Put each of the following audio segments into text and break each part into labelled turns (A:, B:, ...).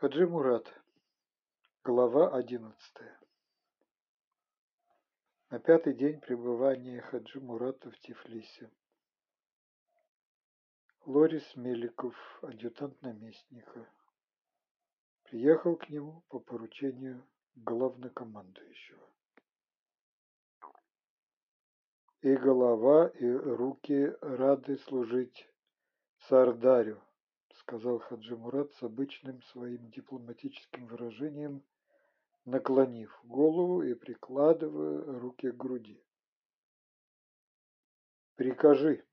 A: Хаджи Мурат. Глава одиннадцатая. На пятый день пребывания Хаджи Мурата в Тифлисе. Лорис Меликов, адъютант наместника, приехал к нему по поручению главнокомандующего. И голова, и руки рады служить Сардарю, сказал Хаджи Мурат с обычным своим дипломатическим выражением, наклонив голову и прикладывая руки к груди. «Прикажи»,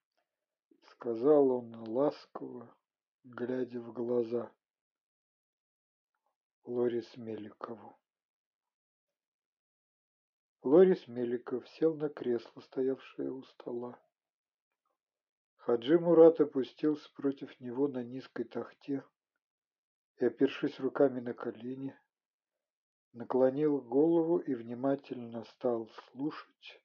A: — сказал он ласково, глядя в глаза Лорис Меликову. Лорис Меликов сел на кресло, стоявшее у стола. Хаджи Мурат опустился против него на низкой тахте и, опершись руками на колени, наклонил голову и внимательно стал слушать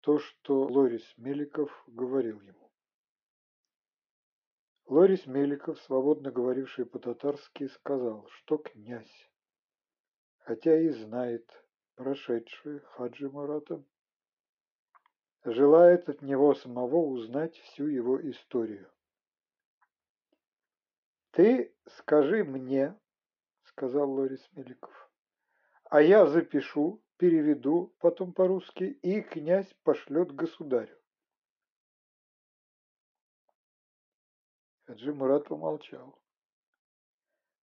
A: то, что Лорис Меликов говорил ему. Лорис Меликов, свободно говоривший по-татарски, сказал, что князь, хотя и знает прошедшее Хаджи Мурата, желает от него самого узнать всю его историю. «Ты скажи мне», — сказал Лорис Меликов, — «а я запишу, переведу потом по-русски, и князь пошлет государю». Хаджи Мурат помолчал.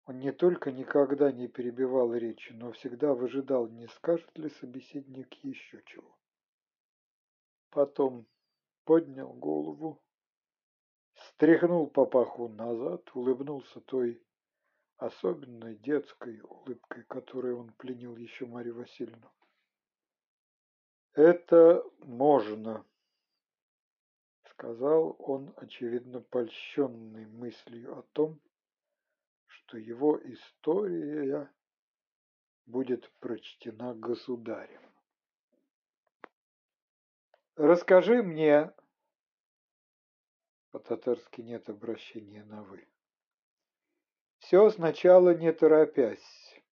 A: Он не только никогда не перебивал речи, но всегда выжидал, не скажет ли собеседник еще чего. Потом поднял голову, стряхнул папаху назад, улыбнулся той особенной детской улыбкой, которой он пленил еще Марию Васильевну. «Это можно», — сказал он, очевидно польщенный мыслью о том, что его история будет прочтена государем. Расскажи мне, по-татарски нет обращения на «вы». Все сначала не торопясь,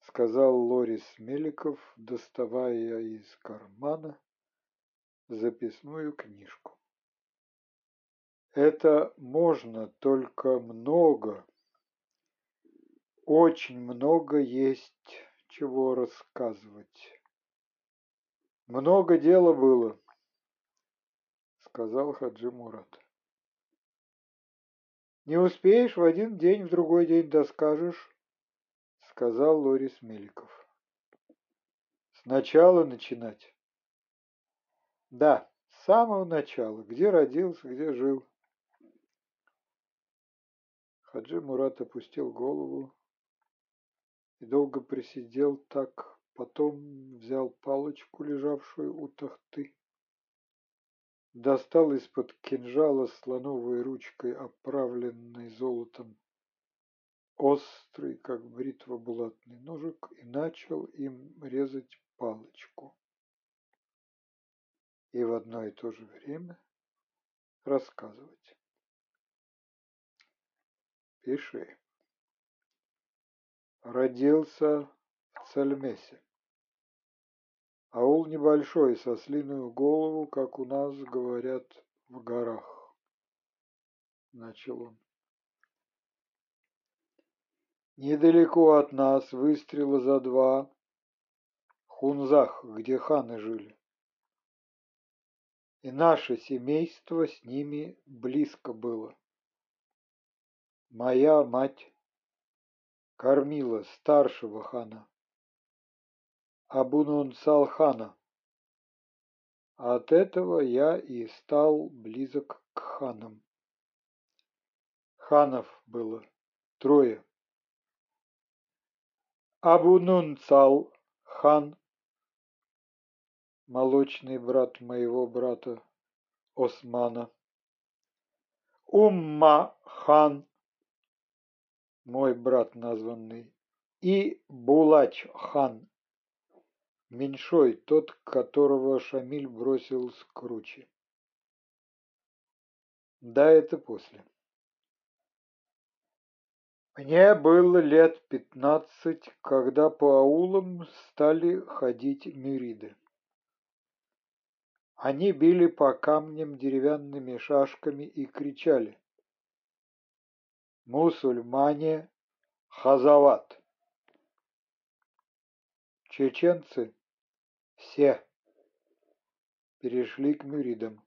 A: сказал Лорис Меликов, доставая из кармана записную книжку. Это можно только много, очень много есть чего рассказывать. Много дела было, сказал Хаджи Мурат. Не успеешь в один день, в другой день доскажешь, сказал Лорис Меликов. Сначала начинать. Да, с самого начала, где родился, где жил. Хаджи Мурат опустил голову и долго присидел так, Потом взял палочку, лежавшую у тахты, достал из-под кинжала слоновой ручкой, оправленной золотом, острый, как бритва, булатный ножик и начал им резать палочку. И в одно и то же время рассказывать. Пиши. Родился в Цельмесе. Аул небольшой, со слиную голову, как у нас говорят в горах. Начал он. Недалеко от нас, выстрела за два, Хунзах, где ханы жили. И наше семейство с ними близко было. Моя мать кормила старшего хана. Абунун Салхана. От этого я и стал близок к ханам. Ханов было трое. Абунун Цал хан, молочный брат моего брата Османа. Умма хан, мой брат названный, и Булач хан, Меньшой, тот, которого Шамиль бросил с кручи. Да, это после. Мне было лет пятнадцать, когда по аулам стали ходить мюриды. Они били по камням деревянными шашками и кричали «Мусульмане Хазават!» Чеченцы все перешли к мюридам,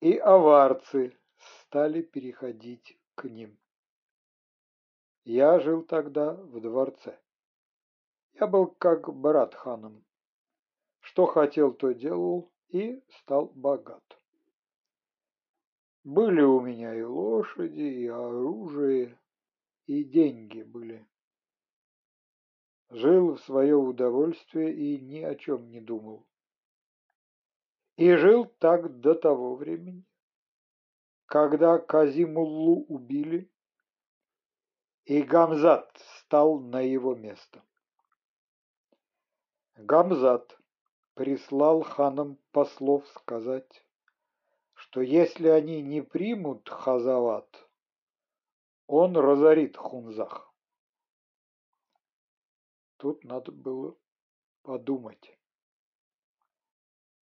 A: и аварцы стали переходить к ним. Я жил тогда в дворце. Я был как брат ханом. Что хотел, то делал и стал богат. Были у меня и лошади, и оружие, и деньги были. Жил в свое удовольствие и ни о чем не думал. И жил так до того времени, когда Казимуллу убили и Гамзат стал на его место. Гамзат прислал ханам послов сказать, что если они не примут Хазават, он разорит Хунзах. Тут надо было подумать.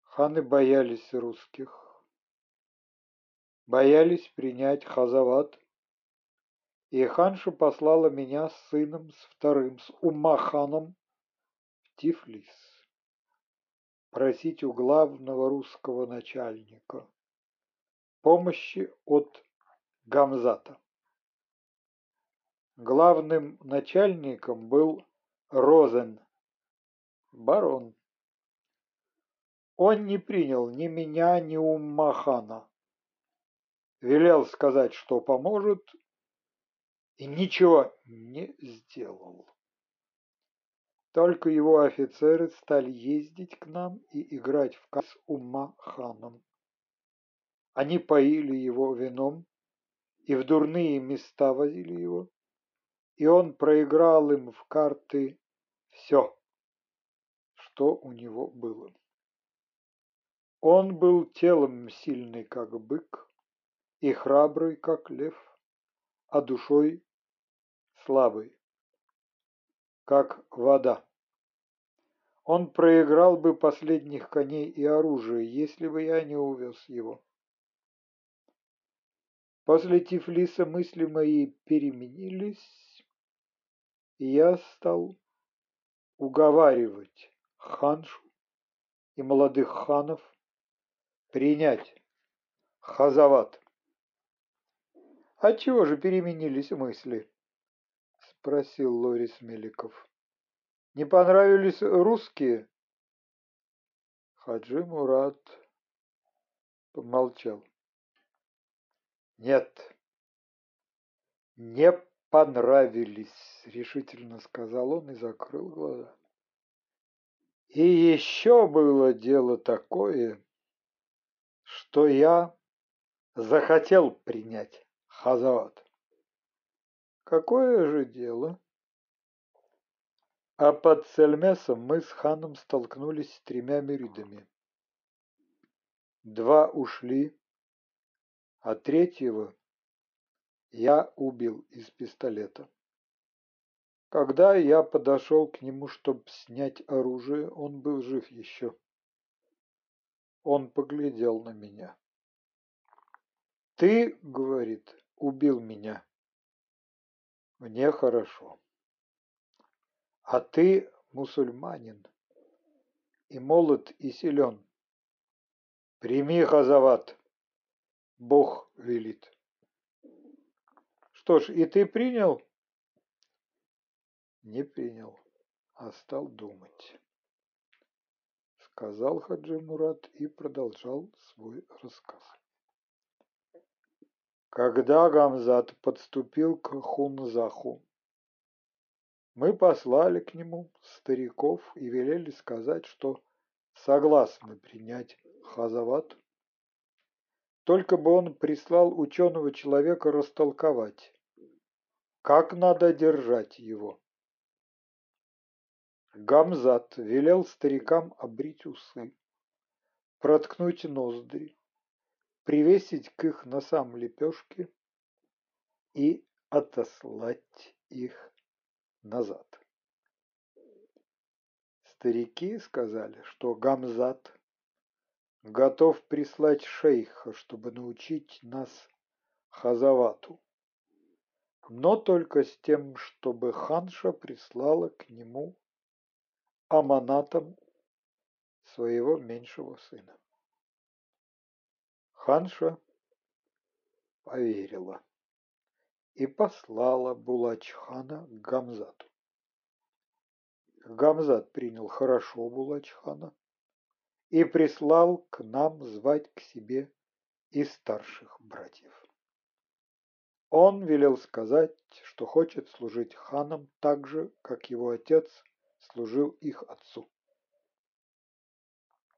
A: Ханы боялись русских, боялись принять Хазават и ханша послала меня с сыном, с вторым, с Умаханом в Тифлис просить у главного русского начальника помощи от Гамзата. Главным начальником был Розен, барон. Он не принял ни меня, ни Умахана. Велел сказать, что поможет, и ничего не сделал. Только его офицеры стали ездить к нам и играть в кас ума ханом. Они поили его вином и в дурные места возили его, и он проиграл им в карты все, что у него было. Он был телом сильный, как бык, и храбрый, как лев, а душой слабый, как вода. Он проиграл бы последних коней и оружие, если бы я не увез его. После Тифлиса мысли мои переменились, и я стал уговаривать ханшу и молодых ханов принять хазават. Отчего же переменились мысли? — спросил Лорис Меликов. «Не понравились русские?» Хаджи Мурат помолчал. «Нет, не понравились», — решительно сказал он и закрыл глаза. И еще было дело такое, что я захотел принять Хазават. Какое же дело? А под Цельмесом мы с ханом столкнулись с тремя миридами. Два ушли, а третьего я убил из пистолета. Когда я подошел к нему, чтобы снять оружие, он был жив еще. Он поглядел на меня. «Ты, — говорит, — убил меня. Мне хорошо. А ты мусульманин и молод и силен. Прими Хазават. Бог велит. Что ж, и ты принял? Не принял, а стал думать. Сказал Хаджи Мурат и продолжал свой рассказ. Когда Гамзат подступил к Хунзаху, мы послали к нему стариков и велели сказать, что согласны принять Хазават. Только бы он прислал ученого человека растолковать, как надо держать его. Гамзат велел старикам обрить усы, проткнуть ноздри, привесить к их носам лепешки и отослать их назад. Старики сказали, что Гамзат готов прислать шейха, чтобы научить нас Хазавату, но только с тем, чтобы ханша прислала к нему аманатом своего меньшего сына. Ханша поверила и послала Булачхана к Гамзату. Гамзат принял хорошо Булачхана и прислал к нам звать к себе и старших братьев. Он велел сказать, что хочет служить ханам так же, как его отец служил их отцу.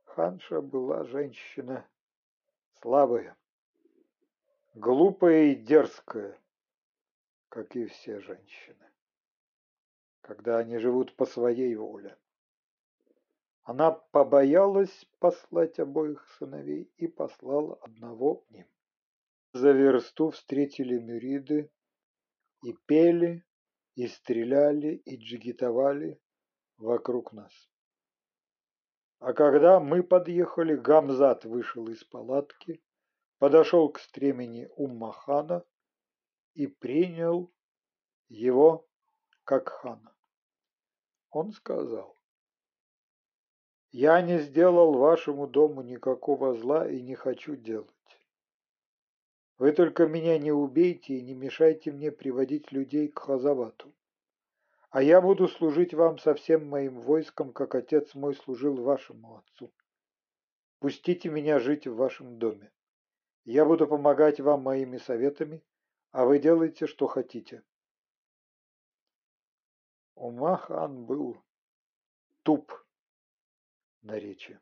A: Ханша была женщина слабая, глупая и дерзкая, как и все женщины, когда они живут по своей воле. Она побоялась послать обоих сыновей и послала одного к ним. За версту встретили мюриды и пели, и стреляли, и джигитовали вокруг нас. А когда мы подъехали, Гамзат вышел из палатки, подошел к стремени Уммахана и принял его как хана. Он сказал, я не сделал вашему дому никакого зла и не хочу делать. Вы только меня не убейте и не мешайте мне приводить людей к Хазавату. А я буду служить вам со всем моим войском, как отец мой служил вашему отцу. Пустите меня жить в вашем доме. Я буду помогать вам моими советами, а вы делайте, что хотите. Умахан был туп наречия.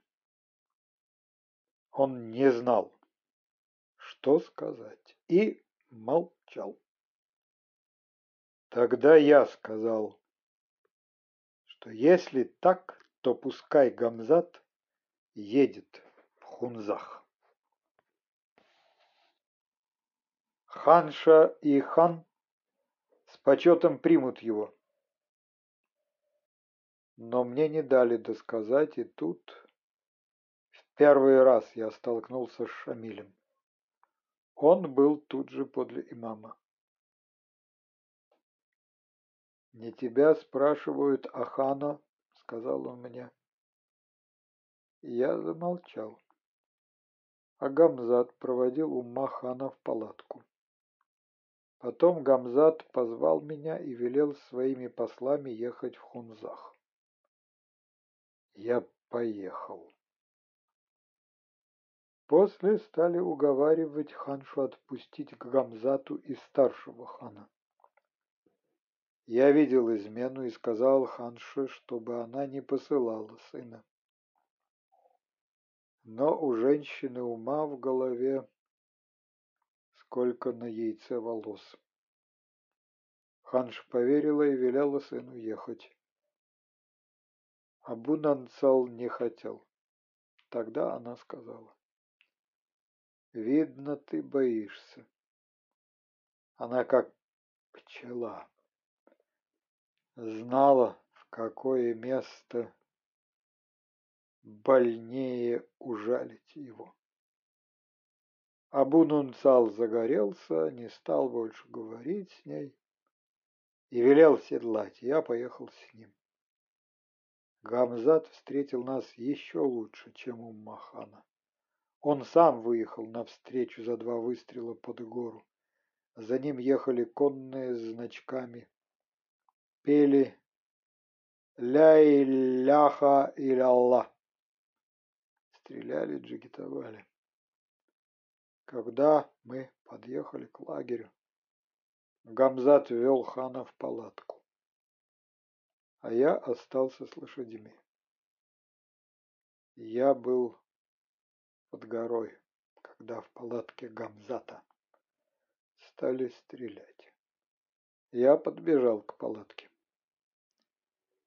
A: Он не знал, что сказать, и молчал. Тогда я сказал, что если так, то пускай Гамзат едет в Хунзах. Ханша и хан с почетом примут его но мне не дали досказать, и тут в первый раз я столкнулся с Шамилем. Он был тут же подле имама. «Не тебя спрашивают, Ахана», — сказал он мне. Я замолчал. А Гамзат проводил Умма хана в палатку. Потом Гамзат позвал меня и велел своими послами ехать в Хунзах. Я поехал. После стали уговаривать ханшу отпустить к Гамзату и старшего хана. Я видел измену и сказал ханше, чтобы она не посылала сына. Но у женщины ума в голове сколько на яйце волос. Ханш поверила и велела сыну ехать. Абунанцал не хотел. Тогда она сказала. Видно, ты боишься. Она как пчела. Знала, в какое место больнее ужалить его. Абунунцал загорелся, не стал больше говорить с ней и велел седлать. Я поехал с ним. Гамзат встретил нас еще лучше, чем у Махана. Он сам выехал навстречу за два выстрела под гору. За ним ехали конные с значками. Пели «Ля-и-ляха и-ля-аллах». Стреляли, джигитовали. Когда мы подъехали к лагерю, Гамзат вел хана в палатку а я остался с лошадьми. Я был под горой, когда в палатке Гамзата стали стрелять. Я подбежал к палатке.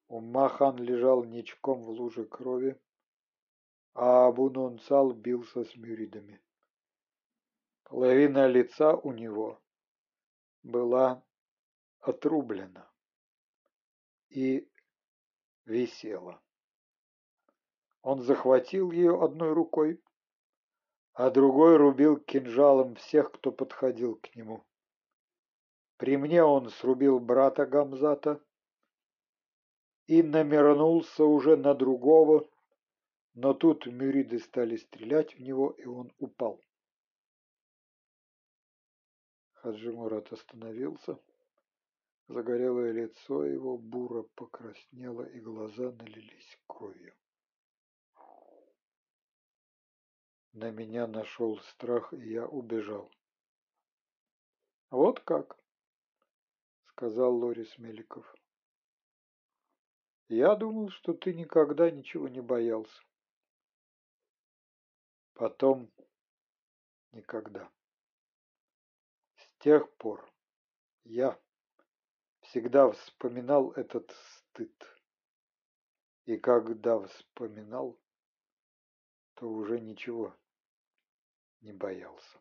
A: Умахан лежал ничком в луже крови, а Абунунцал бился с мюридами. Половина лица у него была отрублена и висела. Он захватил ее одной рукой, а другой рубил кинжалом всех, кто подходил к нему. При мне он срубил брата Гамзата и намернулся уже на другого, но тут мюриды стали стрелять в него, и он упал. Хаджи Мурат остановился. Загорелое лицо его буро покраснело, и глаза налились кровью. На меня нашел страх, и я убежал. «Вот как?» — сказал Лорис Меликов. «Я думал, что ты никогда ничего не боялся. Потом никогда. С тех пор я всегда вспоминал этот стыд. И когда вспоминал, то уже ничего не боялся.